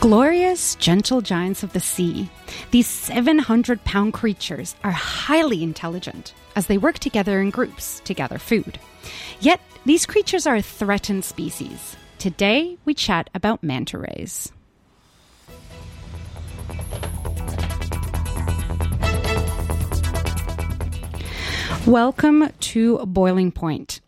Glorious, gentle giants of the sea, these 700 pound creatures are highly intelligent as they work together in groups to gather food. Yet, these creatures are a threatened species. Today, we chat about manta rays. Welcome to Boiling Point.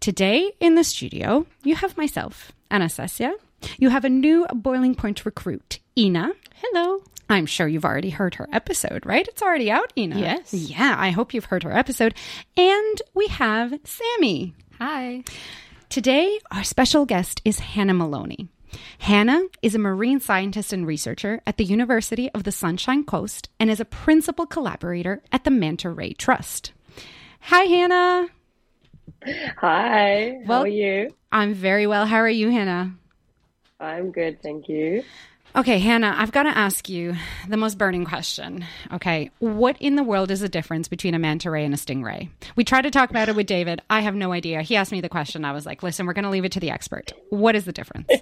Today in the studio, you have myself, Anastasia. You have a new Boiling Point recruit, Inna. Hello. I'm sure you've already heard her episode, right? It's already out, Inna. Yes. Yeah, I hope you've heard her episode. And we have Sammy. Hi. Today, our special guest is Hannah Moloney. Hannah is a marine scientist and researcher at the University of the Sunshine Coast and is a principal collaborator at the Manta Ray Trust. Hi, Hannah. Hi, Well- how are you? I'm very well. How are you, Hannah? I'm good, thank you. Okay, Hannah, I've got to ask you the most burning question. Okay, what in the world is the difference between a manta ray and a stingray? We tried to talk about it with David. I have no idea. He asked me the question. I was like, listen, we're going to leave it to the expert. What is the difference?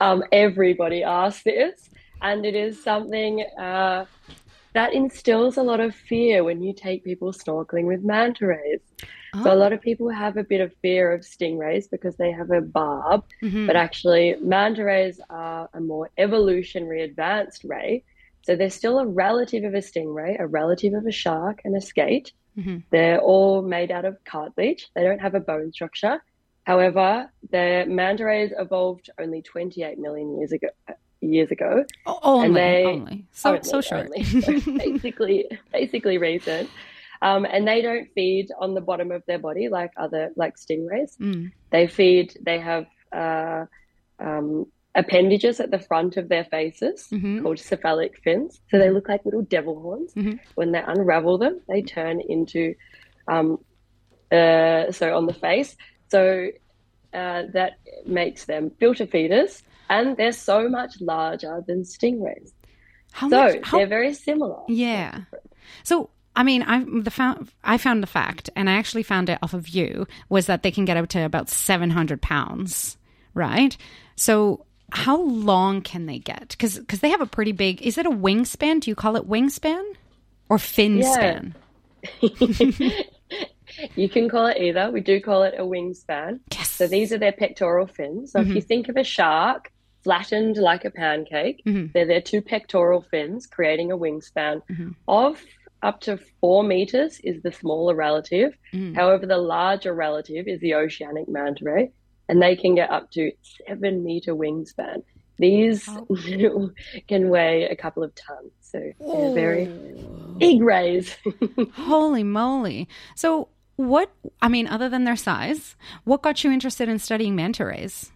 Um, everybody asks this, and it is something uh, that instills a lot of fear when you take people snorkeling with manta rays. So a lot of people have a bit of fear of stingrays because they have a barb, Mhm. but actually manta rays are a more evolutionary advanced ray. So they're still a relative of a stingray, a relative of a shark, and a skate. Mhm. They're all made out of cartilage. They don't have a bone structure. However, the manta rays evolved only 28 million years ago. Years ago, Oh, only, they- only. So, Only, so short. only. So basically, basically recent. Um, and they don't feed on the bottom of their body like other like stingrays. Mm. They feed. They have uh, um, appendages at the front of their faces Mhm. called cephalic fins. So they look like little devil horns. Mhm. When they unravel them, they turn into um, uh, so on the face. So uh, that makes them filter feeders, and they're so much larger than stingrays. How So much? How, they're very similar. yeah. So, I mean, I the found I found the fact, and I actually found it off of you was that they can get up to about seven hundred pounds, right? So, how long can they get? Because because they have a pretty big. Is it a wingspan? Do you call it wingspan or fin Yeah. span? You can call it either. We do call it a wingspan. Yes. So these are their pectoral fins. So if you think of a shark flattened like a pancake, Mhm. they're their two pectoral fins, creating a wingspan Mhm. of up to four meters is the smaller relative. Mm. However, the larger relative is the oceanic manta ray, and they can get up to seven meter wingspan. These Oh. can weigh a couple of tons, so they're very big rays. Holy moly! So, what? I mean, other than their size, what got you interested in studying manta rays?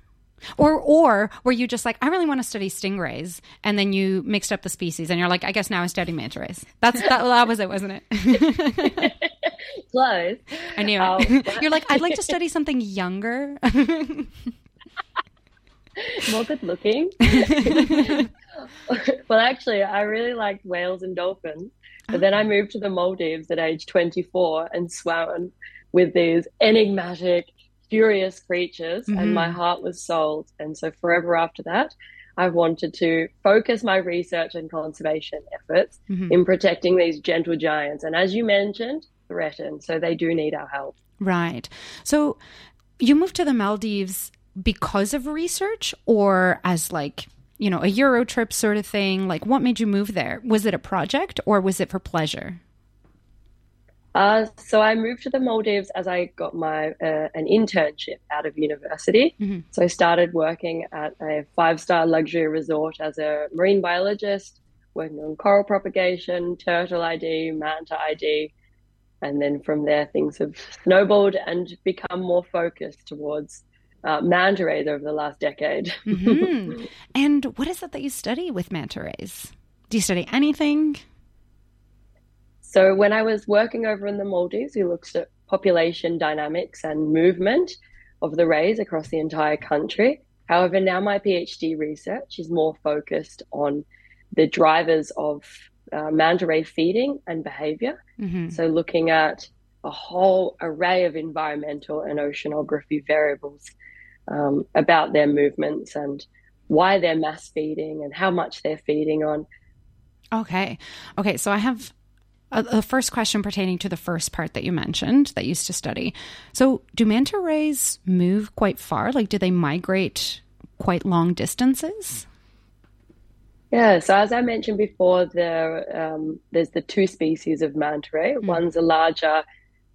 Or, or were you just like, I really want to study stingrays, and then you mixed up the species, and you're like, I guess now I study manta rays. That's that, that was it, wasn't it? Close. I knew it. you're like, I'd like to study something younger. more good looking. well, actually, I really liked whales and dolphins. But oh. then I moved to the Maldives at age 24 and swam with these enigmatic, curious creatures, Mhm. and my heart was sold. And so, forever after that, I wanted to focus my research and conservation efforts Mhm. in protecting these gentle giants. And as you mentioned, threatened. So, they do need our help. Right. So you moved to the Maldives because of research or as like, you know, a Euro trip sort of thing? Like what made you move there? Was it a project or was it for pleasure? Uh, so I moved to the Maldives as I got my uh, an internship out of university. Mhm. So I started working at a five star luxury resort as a marine biologist, working on coral propagation, turtle ID, manta ID, and then from there things have snowballed and become more focused towards uh, manta rays over the last decade. hmm and what is it that you study with manta rays? Do you study anything? So when I was working over in the Maldives, we looked at population dynamics and movement of the rays across the entire country. However, now my PhD research is more focused on the drivers of uh, manta ray feeding and behavior. hmm So looking at a whole array of environmental and oceanography variables um, about their movements and why they're mass feeding and how much they're feeding on. Okay. Okay. So I have a, a, first question pertaining to the first part that you mentioned that used to study. So do manta rays move quite far? Like, do they migrate quite long distances? Yeah, so as I mentioned before, there um, there's the two species of manta ray. Mm. One's a larger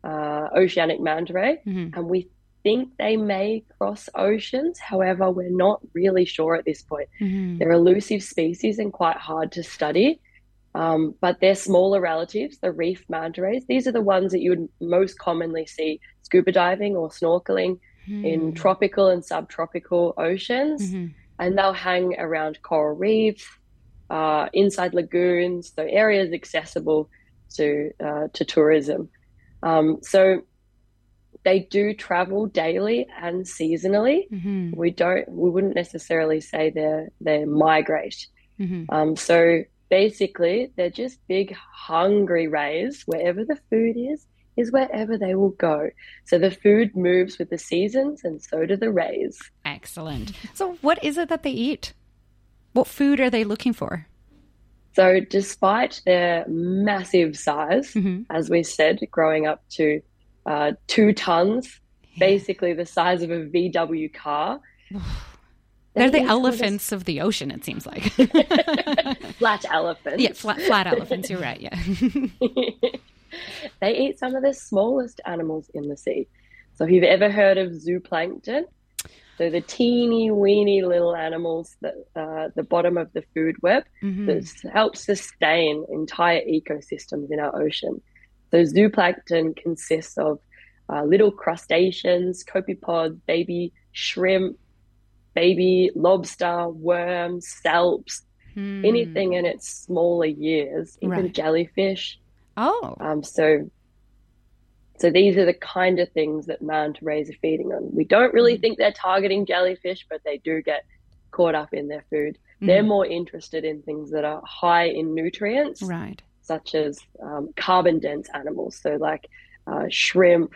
uh, oceanic manta ray, mm-hmm. and we think they may cross oceans. However, we're not really sure at this point. Mm-hmm. They're elusive species and quite hard to study. Um, but their smaller relatives, the reef manta rays, these are the ones that you would most commonly see scuba diving or snorkeling mm. in tropical and subtropical oceans. Mm-hmm. And they'll hang around coral reefs, uh, inside lagoons, so areas accessible to uh, to tourism. Um, so they do travel daily and seasonally. Mm-hmm. We don't, we wouldn't necessarily say they're, they migrate. Mm-hmm. Um, so basically, they're just big hungry rays. Wherever the food is, is wherever they will go. So the food moves with the seasons, and so do the rays. Excellent. So, what is it that they eat? What food are they looking for? So, despite their massive size, mm-hmm. as we said, growing up to uh, two tons, yeah. basically the size of a VW car. They're the elephants of the ocean, it seems like. flat elephants. Yeah, flat, flat elephants. You're right. Yeah. they eat some of the smallest animals in the sea. So, if you've ever heard of zooplankton, so the teeny weeny little animals that uh, the bottom of the food web mm-hmm. that help sustain entire ecosystems in our ocean. So zooplankton consists of uh, little crustaceans, copepods, baby shrimp, baby lobster, worms, salps, hmm. anything in its smaller years, even right. jellyfish. Oh, um, so so these are the kind of things that manta rays are feeding on. We don't really mm. think they're targeting jellyfish, but they do get caught up in their food. Mm. They're more interested in things that are high in nutrients, right? Such as um, carbon dense animals, so like uh, shrimp,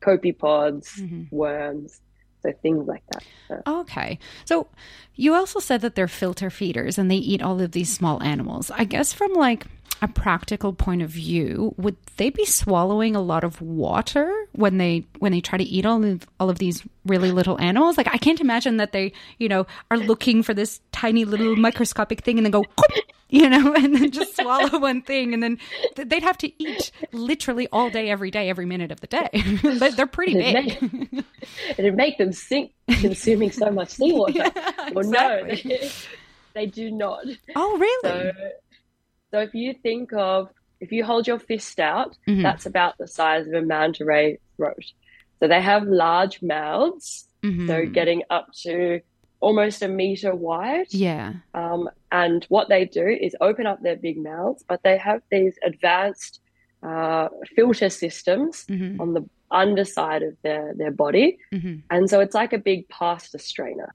copepods, mm-hmm. worms. So things like that. So. Okay. So you also said that they're filter feeders and they eat all of these small animals. I guess from like a practical point of view, would they be swallowing a lot of water when they when they try to eat all of all of these really little animals? Like I can't imagine that they, you know, are looking for this tiny little microscopic thing and then go, you know, and then just swallow one thing and then they'd have to eat literally all day, every day, every minute of the day. But they're pretty it'd big. Make, it'd make them sink consuming so much seawater. Yeah, well, exactly. no, they, they, do not. Oh, really? So, so if you think of, if you hold your fist out, mm-hmm. that's about the size of a manta ray throat. So they have large mouths, mm-hmm. so getting up to almost a meter wide. Yeah. Um, and what they do is open up their big mouths, but they have these advanced uh, filter systems mm-hmm. on the underside of their, their body. Mm-hmm. And so it's like a big pasta strainer.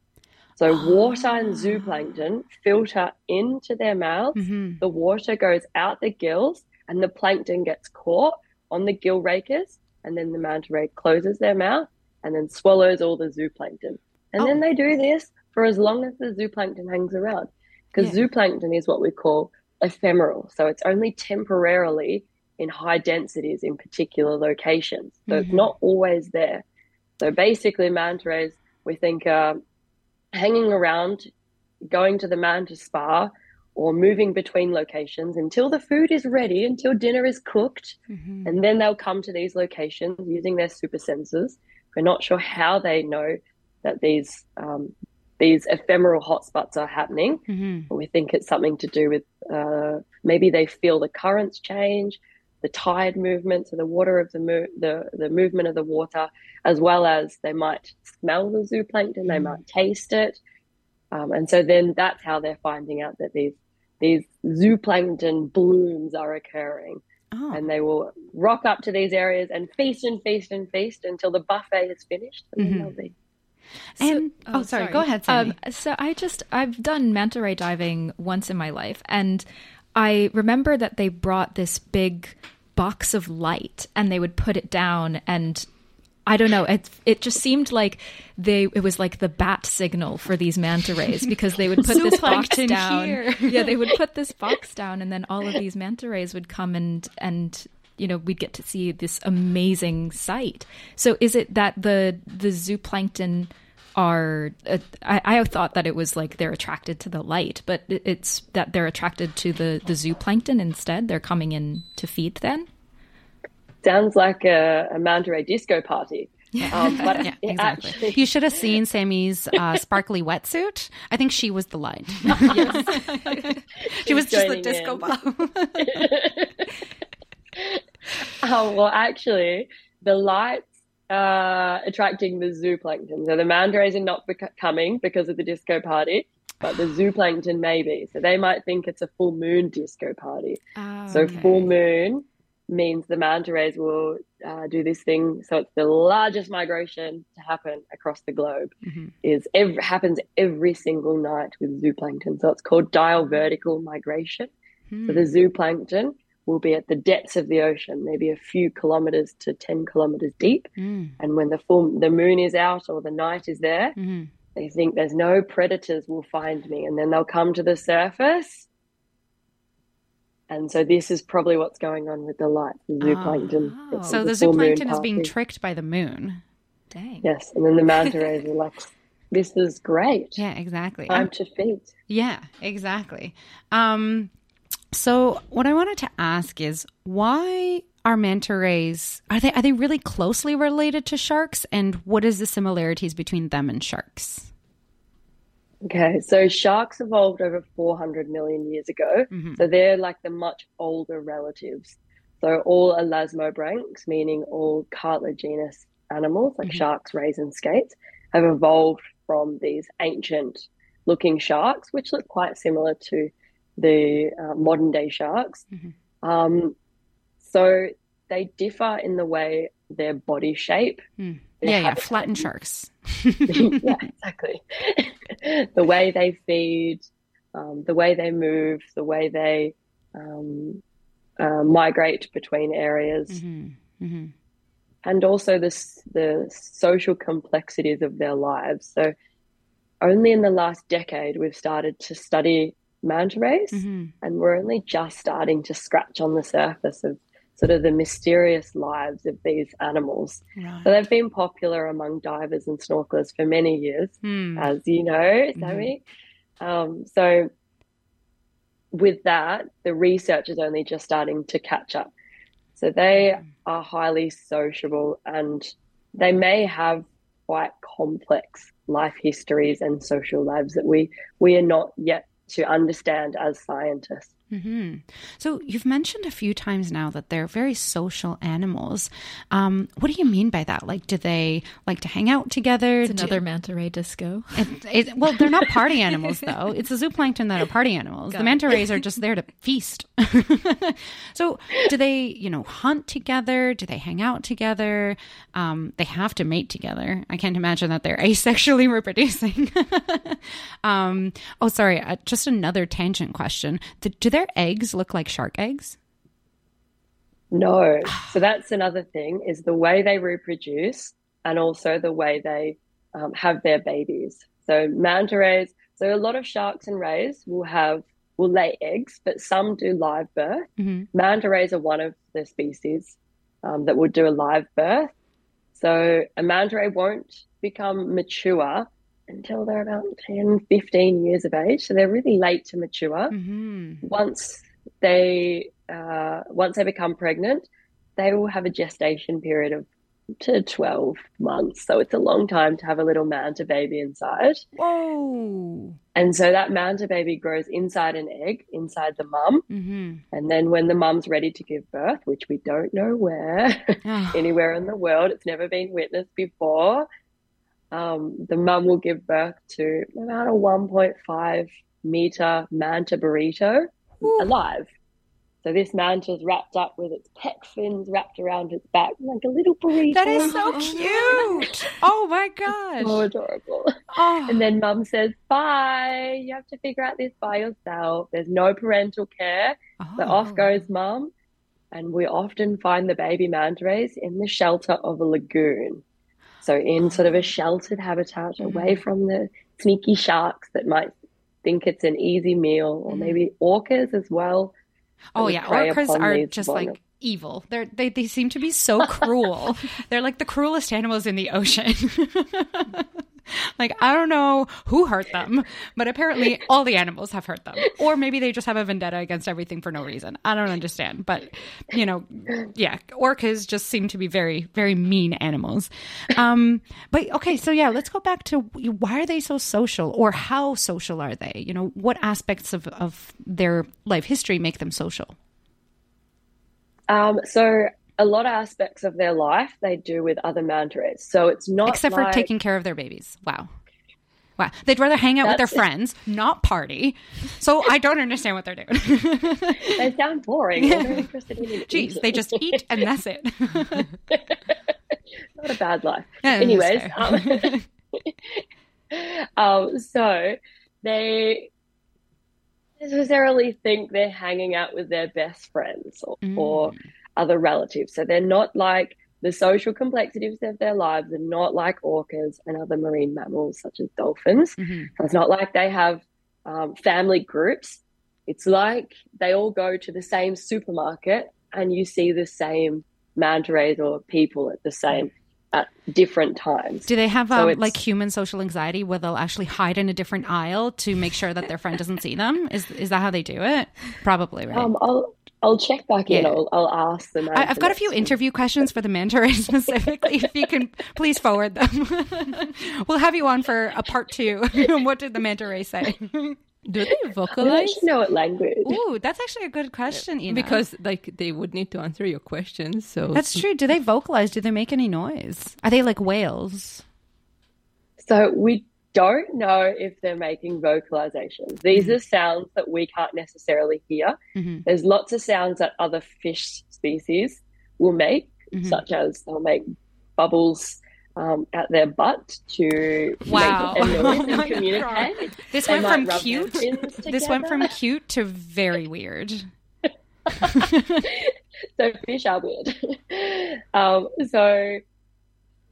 So water and zooplankton filter into their mouths. Mm-hmm. The water goes out the gills, and the plankton gets caught on the gill rakers. And then the manta ray closes their mouth and then swallows all the zooplankton. And oh. then they do this for as long as the zooplankton hangs around. Because yeah. zooplankton is what we call ephemeral. So it's only temporarily in high densities in particular locations. So mm-hmm. it's not always there. So basically, manta rays, we think, uh, hanging around, going to the manta spa, or moving between locations until the food is ready, until dinner is cooked, mm-hmm. and then they'll come to these locations using their super senses. We're not sure how they know that these um, these ephemeral hotspots are happening, mm-hmm. but we think it's something to do with uh, maybe they feel the currents change, the tide movement, so the water of the mo- the the movement of the water, as well as they might smell the zooplankton, they mm. might taste it, um, and so then that's how they're finding out that these these zooplankton blooms are occurring. Oh. And they will rock up to these areas and feast and feast and feast until the buffet is finished, and mm-hmm. they'll be and so, oh, oh sorry, sorry, go ahead. Um, so I just I've done manta ray diving once in my life, and I remember that they brought this big box of light and they would put it down and I don't know. It it just seemed like they it was like the bat signal for these manta rays because they would put this box down. here. yeah, they would put this box down, and then all of these manta rays would come and and you know we'd get to see this amazing sight. So is it that the the zooplankton are uh, I, I thought that it was like they're attracted to the light, but it's that they're attracted to the the zooplankton instead. They're coming in to feed then. Sounds like a, a manta ray disco party. Um, but Yeah, exactly. actually- You should have seen Sammy's uh, sparkly wetsuit. I think she was the light. she was just the disco in. ball. Oh, well, actually, the lights are attracting the zooplankton. So the manta rays are not bec- coming because of the disco party, but the zooplankton may be. So they might think it's a full moon disco party. So full moon means the manta rays will uh, do this thing. So it's the largest migration to happen across the globe. Mhm. Is ev- happens every single night with zooplankton. So it's called diel vertical migration. So the zooplankton will be at the depths of the ocean, maybe a few kilometers to 10 kilometers deep. Mm, And when the full the moon is out or the night is there, mhm. they think there's no predators will find me. And then they'll come to the surface. And so this is probably what's going on with the light, the zooplankton. Oh. So the moon zooplankton is being tricked by the moon. Dang. Yes, and then the manta rays are like, this is great. Yeah, exactly. Time I'm, to feed. Yeah, exactly. Um, so what I wanted to ask is why are manta rays are they are they really closely related to sharks and what is the similarities between them and sharks? Okay, so sharks evolved over 400 million years ago. Mhm. So they're like the much older relatives. So all elasmobranchs, meaning all cartilaginous animals like Mhm. sharks, rays, and skates, have evolved from these ancient looking sharks, which look quite similar to the uh, modern day sharks. Mhm. Um, so they differ in the way their body shape. Mm. Yeah, yeah, flattened sharks. yeah, exactly. the way they feed, um, the way they move, the way they um, uh, migrate between areas, hmm hmm and also the the social complexities of their lives. So, only in the last decade we've started to study manta rays, hmm and we're only just starting to scratch on the surface of sort of the mysterious lives of these animals. Right. So they've been popular among divers and snorkelers for many years, Hmm. as you know, Sammy. Um, so with that, the research is only just starting to catch up. So they are highly sociable and they may have quite complex life histories and social lives that we we are not yet to understand as scientists. Hmm So you've mentioned a few times now that they're very social animals. Um, what do you mean by that? Like, do they like to hang out together? It's Do- another manta ray disco. It, it, well, they're not party animals, though. It's the zooplankton that are party animals. the manta rays are just there to feast. so, do they, you know, hunt together? Do they hang out together? Um, they have to mate together. I can't imagine that they're asexually reproducing. um, oh, sorry. Uh, just another tangent question. Do, do their eggs look like shark eggs? No. So that's another thing is the way they reproduce and also the way they um, have their babies. So manta rays, so a lot of sharks and rays will have will lay eggs, but some do live birth. hmm Manta rays are one of the species um, that will do a live birth. So a manta ray won't become mature until they're about 10, 15 years of age. So they're really late to mature hmm once they uh, once they become pregnant, they will have a gestation period of to 12 months. So it's a long time to have a little manta baby inside. Whoa. And so that manta baby grows inside an egg, inside the mum. hmm And then when the mum's ready to give birth, which we don't know where, Oh. anywhere in the world, it's never been witnessed before, um, the mum will give birth to about a 1.5 meter manta burrito alive. So this manta's wrapped up with its pec fins wrapped around its back like a little burrito. That is so cute. Oh my gosh. so adorable. Oh. And then mum says, bye. You have to figure out this by yourself. There's no parental care. So Oh. off goes mum. And we often find the baby manta rays in the shelter of a lagoon. So in sort of a sheltered habitat, Mm-hmm. away from the sneaky sharks that might think it's an easy meal, or Mhm. maybe orcas as well. Oh yeah, orcas are just vulnerable- like evil. They're they they seem to be so cruel. They're like the cruelest animals in the ocean. like I don't know who hurt them, but apparently all the animals have hurt them. Or maybe they just have a vendetta against everything for no reason. I don't understand. But you know, yeah, orcas just seem to be very very mean animals. Um but okay, so yeah, let's go back to why are they so social or how social are they? You know, what aspects of of their life history make them social? Um, so a lot of aspects of their life they do with other manta rays. So it's not except like, for taking care of their babies. Wow. Wow. They'd rather hang out with their friends, not party. So I don't understand what they're doing. They sound boring. They're interested in Jeez, they just eat and that's it. not a bad life. Yeah, Anyways, um, um, so they necessarily think they're hanging out with their best friends or, Mm. or other relatives. So they're not like the social complexities of their lives are not like orcas and other marine mammals such as dolphins. Mhm. So it's not like they have um, family groups. It's like they all go to the same supermarket and you see the same manta rays or people at the same at different times. Do they have um, like human social anxiety where they'll actually hide in a different aisle to make sure that their friend doesn't see them? Is is that how they do it? Probably, right? Um, I'll I'll check back in. I'll, I'll ask them. I, I've got a few interview questions for the manta ray specifically. if you can please forward them, we'll have you on for a part two. what did the manta ray say? Do they I don't vocalize? actually know what language. Ooh, that's actually a good question, Inna. Because like they would need to answer your questions. So that's true. Do they vocalize? Do they make any noise? Are they like whales? So we don't know if they're making vocalizations. These are sounds that we can't necessarily hear. Mhm. There's lots of sounds that other fish species will make, Mhm. such as they'll make bubbles um, at their butt to Wow. make a noise Oh and communicate. This They went from cute. This went from cute to very weird. so fish are weird. um, so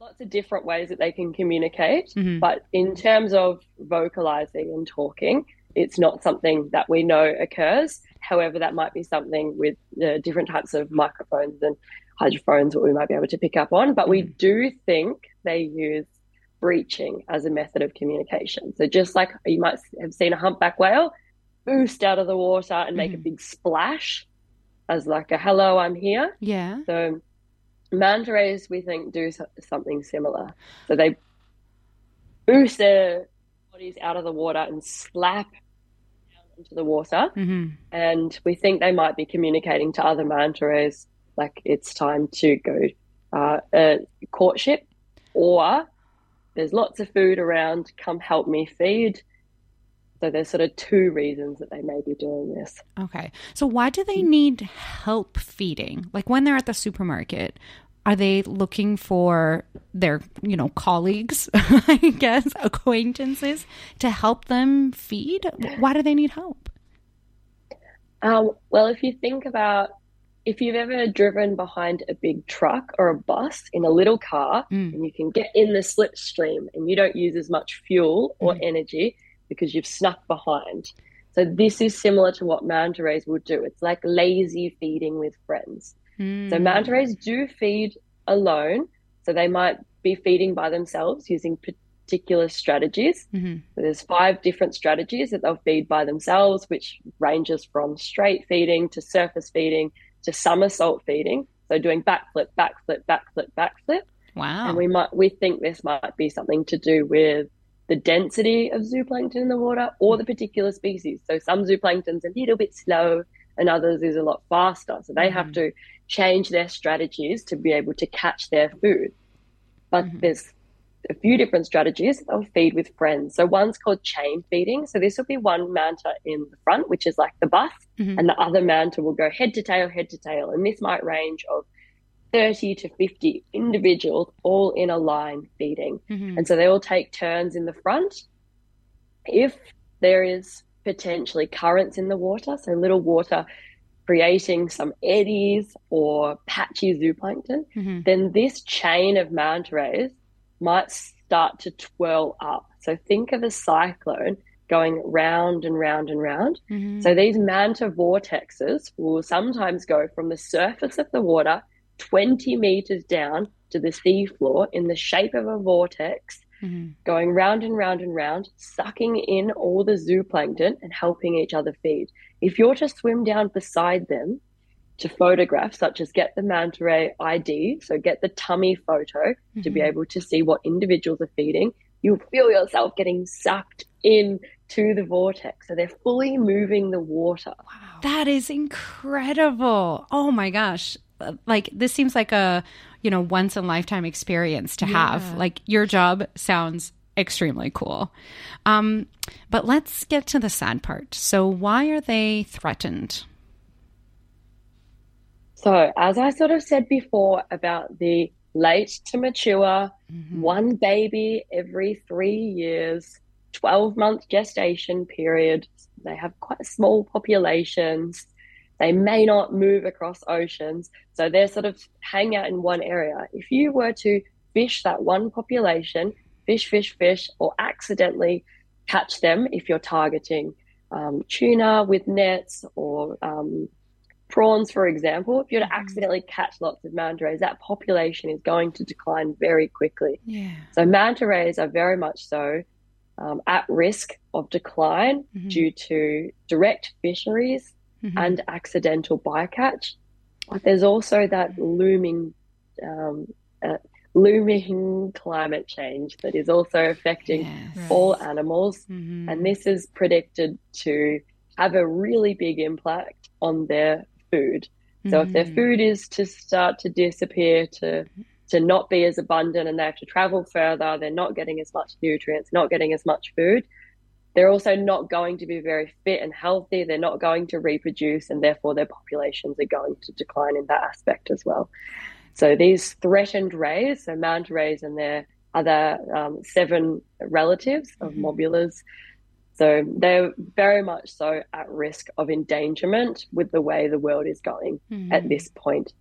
lots of different ways that they can communicate. Mhm. But in terms of vocalizing and talking, it's not something that we know occurs. However, that might be something with the different types of microphones and hydrophones that we might be able to pick up on. But we do think they use breaching as a method of communication. So just like you might have seen a humpback whale boost out of the water and make a Mhm. big splash as like a hello, I'm here. Yeah. So manta rays, we think, do something similar. So they boost their bodies out of the water and slap down into the water. hmm And we think they might be communicating to other manta rays, like it's time to go uh, a courtship, or there's lots of food around, come help me feed. So there's sort of two reasons that they may be doing this. Okay. So why do they need help feeding? Like when they're at the supermarket, are they looking for their, you know, colleagues, I guess, acquaintances to help them feed? Why do they need help? Um, well, if you think about if you've ever driven behind a big truck or a bus in a little car Mm. and you can get in the slipstream and you don't use as much fuel or energy because you've snuck behind. So this is similar to what manta rays would do. It's like lazy feeding with friends. So Mm. manta rays do feed alone. So they might be feeding by themselves using particular strategies. Mhm. So there's five different strategies that they'll feed by themselves, which ranges from straight feeding to surface feeding to somersault feeding. So doing backflip, backflip, backflip, backflip. Wow. And we might we think this might be something to do with the density of zooplankton in the water or the particular species. So some zooplankton's a little bit slow and others is a lot faster. So they have to change their strategies to be able to catch their food. But there's a few different strategies. They'll feed with friends. So one's called chain feeding. So this will be one manta in the front, which is like the bus, Mhm. and the other manta will go head to tail, head to tail. And this might range of 30 to 50 individuals all in a line feeding. Mhm. And so they all take turns in the front. If there is potentially currents in the water, so little water creating some eddies or patchy zooplankton, Mhm. then this chain of manta rays might start to twirl up. So think of a cyclone going round and round and round. Mm-hmm. So these manta vortexes will sometimes go from the surface of the water 20 meters down to the seafloor in the shape of a vortex, Mm-hmm. going round and round and round, sucking in all the zooplankton and helping each other feed. If you're to swim down beside them to photograph, such as get the manta ray ID, so get the tummy photo to be Mhm. able to see what individuals are feeding, you'll feel yourself getting sucked in to the vortex. So they're fully moving the water. Wow. That is incredible. Oh my gosh. Like this seems like a, you know, once in a lifetime experience to have. Like your job sounds extremely cool. Um, but let's get to the sad part. So why are they threatened? So, as I sort of said before about the late to mature, one baby every three years, 12 month gestation period, they have quite small populations. They may not move across oceans. So, they're sort of hang out in one area. If you were to fish that one population, fish, fish, fish, or accidentally catch them if you're targeting um, tuna with nets or um, prawns, for example, if you're to accidentally catch lots of manta rays, that population is going to decline very quickly. Yeah. So manta rays are very much so um, at risk of decline Mhm. due to direct fisheries Mhm. and accidental bycatch. But there's also that looming, um, uh, looming climate change that is also affecting Yes. all animals Mhm. and this is predicted to have a really big impact on their food. So if their Mhm. food is to start to disappear, to to not be as abundant, and they have to travel further, they're not getting as much nutrients, not getting as much food. They're also not going to be very fit and healthy. They're not going to reproduce, and therefore their populations are going to decline in that aspect as well. So these threatened rays, so manta rays and their other um, seven relatives of Mhm. mobulas, so they're very much so at risk of endangerment with the way the world is going at Mhm. this point.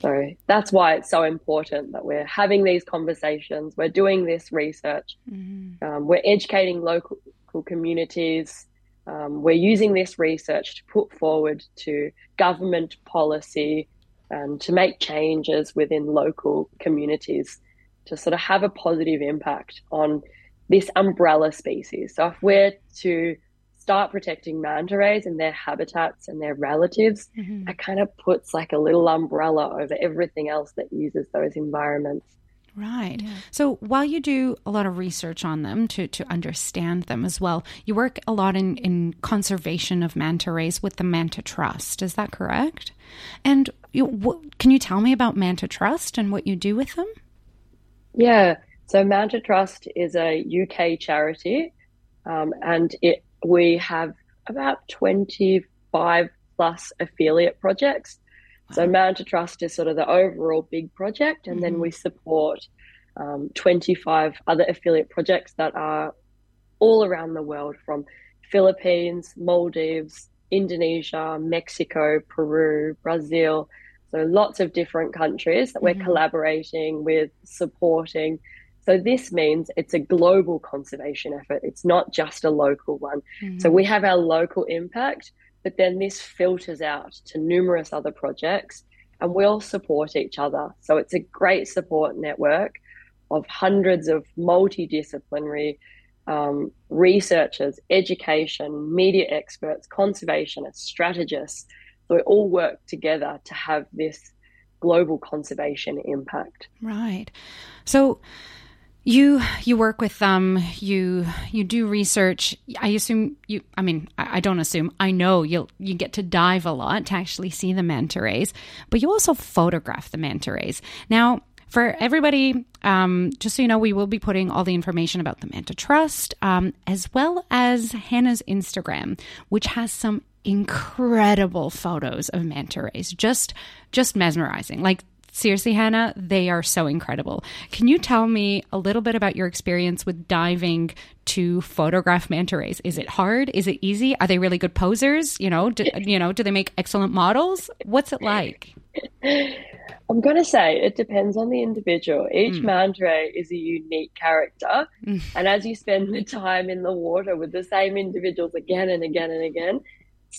So that's why it's so important that we're having these conversations, we're doing this research, Mhm. um, we're educating local communities, um, we're using this research to put forward to government policy and to make changes within local communities to sort of have a positive impact on this umbrella species. So if we're to start protecting manta rays and their habitats and their relatives, Mhm. that kind of puts like a little umbrella over everything else that uses those environments. Right. So while you do a lot of research on them to, to understand them as well, you work a lot in, in conservation of manta rays with the Manta Trust. Is that correct? And you, what, can you tell me about Manta Trust and what you do with them? Yeah. So Manta Trust is a UK charity, um, and it we have about twenty five plus affiliate projects. So Manta Trust is sort of the overall big project, and then we support um, twenty five other affiliate projects that are all around the world, from Philippines, Maldives, Indonesia, Mexico, Peru, Brazil. So lots of different countries that we're Mhm. collaborating with, supporting. So this means it's a global conservation effort. It's not just a local one. So we have our local impact, but then this filters out to numerous other projects and we all support each other. So it's a great support network of hundreds of multidisciplinary um, researchers, education, media experts, conservationists, strategists. So we all work together to have this global conservation impact. Right. So you you work with them. You you do research. I assume you. I mean, I, I don't assume. I know you'll you get to dive a lot to actually see the manta rays, but you also photograph the manta rays. Now, for everybody, um, just so you know, we will be putting all the information about the Manta Trust, um, as well as Hannah's Instagram, which has some incredible photos of manta rays. Just just mesmerizing. Like seriously, Hannah, they are so incredible. Can you tell me a little bit about your experience with diving to photograph manta rays? Is it hard? Is it easy? Are they really good posers? You know, do, you know, do they make excellent models? What's it like? I'm going to say it depends on the individual. Each Mm. manta ray is a unique character. Mm. And as you spend the time in the water with the same individuals again and again and again,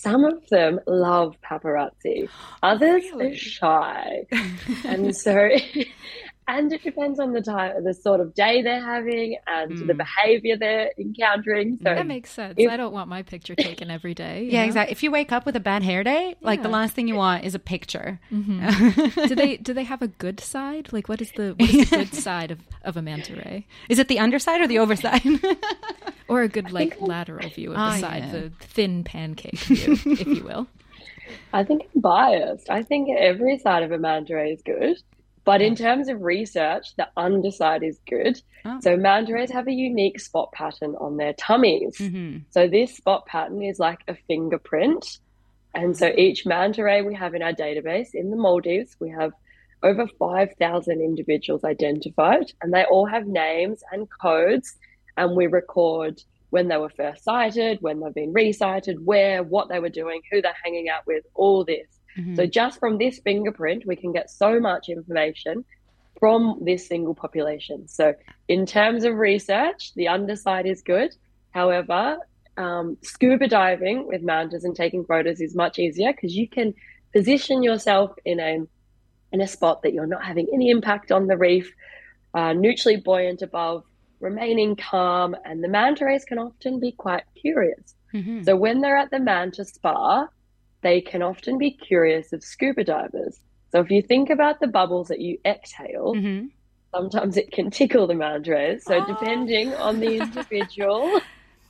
some of them love paparazzi, others Really? are shy. and so, and it depends on the time, the sort of day they're having and the Mm. behavior they're encountering. So, That makes sense. If- I don't want my picture taken every day. Yeah, know? exactly. If you wake up with a bad hair day, like the last thing you want is a picture. do they do they have a good side? Like what is the what is the good side of, of a manta ray? Is it the underside or the overside? Or a good like lateral view of the Ah, side, yeah. the thin pancake view, if you will. I think I'm biased. I think every side of a manta ray is good. But in terms of research, the underside is good. Oh. So manta rays have a unique spot pattern on their tummies. hmm So this spot pattern is like a fingerprint. And so each manta ray we have in our database in the Maldives, we have over 5,000 individuals identified, and they all have names and codes. And we record when they were first sighted, when they've been resighted, where, what they were doing, who they're hanging out with, all this. Mhm. So just from this fingerprint, we can get so much information from this single population. So in terms of research, the underside is good. However, um, scuba diving with mantas and taking photos is much easier because you can position yourself in a in a spot that you're not having any impact on the reef, uh, neutrally buoyant above, remaining calm, and the manta rays can often be quite curious. Mhm. So when they're at the manta spa, they can often be curious of scuba divers. So if you think about the bubbles that you exhale, Mhm. sometimes it can tickle the manta rays. So Oh. depending on the individual,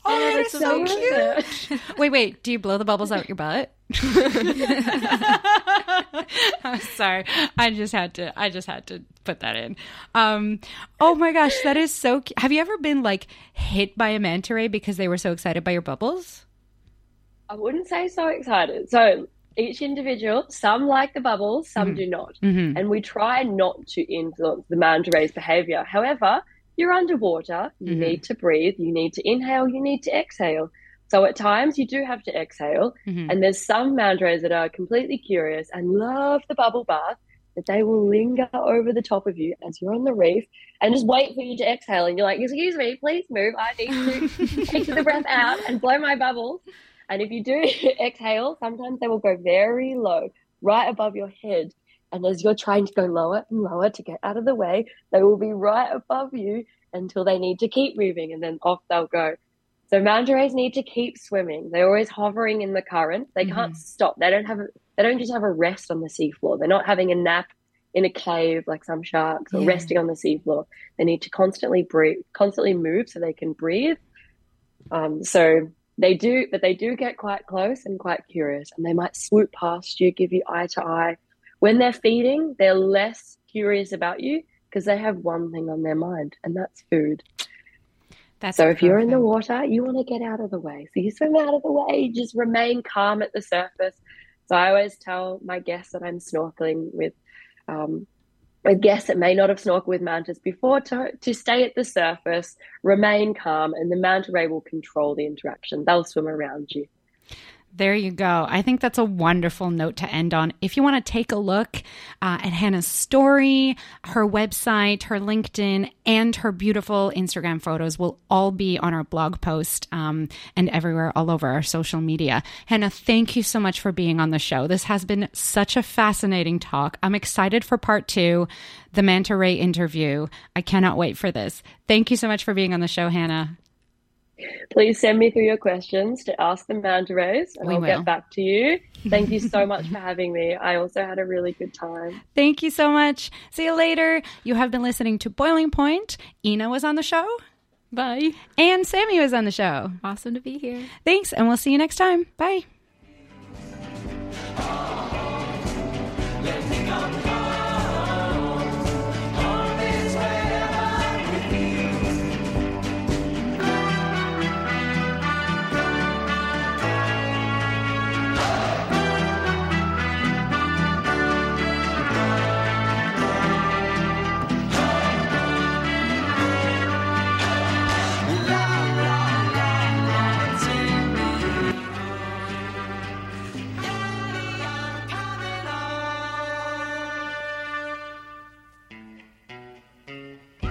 Oh, that that's so so cute. Wait, wait. Do you blow the bubbles out your butt? I'm sorry. I just had to. I just had to put that in. Um. Oh my gosh, that is so. Cu- Have you ever been like hit by a manta ray because they were so excited by your bubbles? I wouldn't say so excited. So each individual, some like the bubbles, some do not. Mm-hmm. And we try not to influence the manta ray's behavior. However, you're underwater, you Mhm. need to breathe, you need to inhale, you need to exhale. So at times you do have to exhale. Mhm. And there's some manta that are completely curious and love the bubble bath that they will linger over the top of you as you're on the reef and just wait for you to exhale. And you're like, excuse me, please move. I need to take the breath out and blow my bubbles. And if you do exhale, sometimes they will go very low, right above your head. And as you're trying to go lower and lower to get out of the way, they will be right above you until they need to keep moving and then off they'll go. So manta rays need to keep swimming. They're always hovering in the current. They can't stop. They don't have a, they don't just have a rest on the seafloor. They're not having a nap in a cave like some sharks or Yeah. resting on the seafloor. They need to constantly breathe, constantly move so they can breathe. Um, so they do, but they do get quite close and quite curious, and they might swoop past you, give you eye to eye. When they're feeding, they're less curious about you because they have one thing on their mind, and that's food. That's So if you're in the water, you want to get out of the way. So you swim out of the way, just remain calm at the surface. So I always tell my guests that I'm snorkeling with, um, with guests that may not have snorkeled with mantas before to, to stay at the surface, remain calm, and the manta ray will control the interaction. They'll swim around you. There you go. I think that's a wonderful note to end on. If you want to take a look uh, at Hannah's story, her website, her LinkedIn, and her beautiful Instagram photos will all be on our blog post um, and everywhere all over our social media. Hannah, thank you so much for being on the show. This has been such a fascinating talk. I'm excited for part two, the Manta Ray interview. I cannot wait for this. Thank you so much for being on the show, Hannah. Please send me through your questions to ask the manta rays, and We I'll will. get back to you. Thank you so much for having me. I also had a really good time. Thank you so much. See you later. You have been listening to Boiling Point. Inna was on the show, Bye. and Sammy was on the show. Awesome to be here. Thanks, and we'll see you next time. Bye.